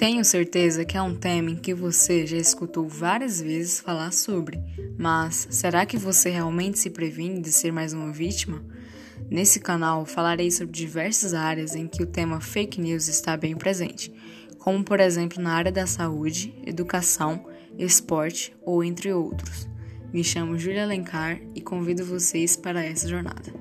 Tenho certeza que é um tema em que você já escutou várias vezes falar sobre, mas será que você realmente se previne de ser mais uma vítima? Nesse canal falarei sobre diversas áreas em que o tema fake news está bem presente, como por exemplo na área da saúde, educação, esporte ou entre outros. Me chamo Julia Alencar e convido vocês para essa jornada.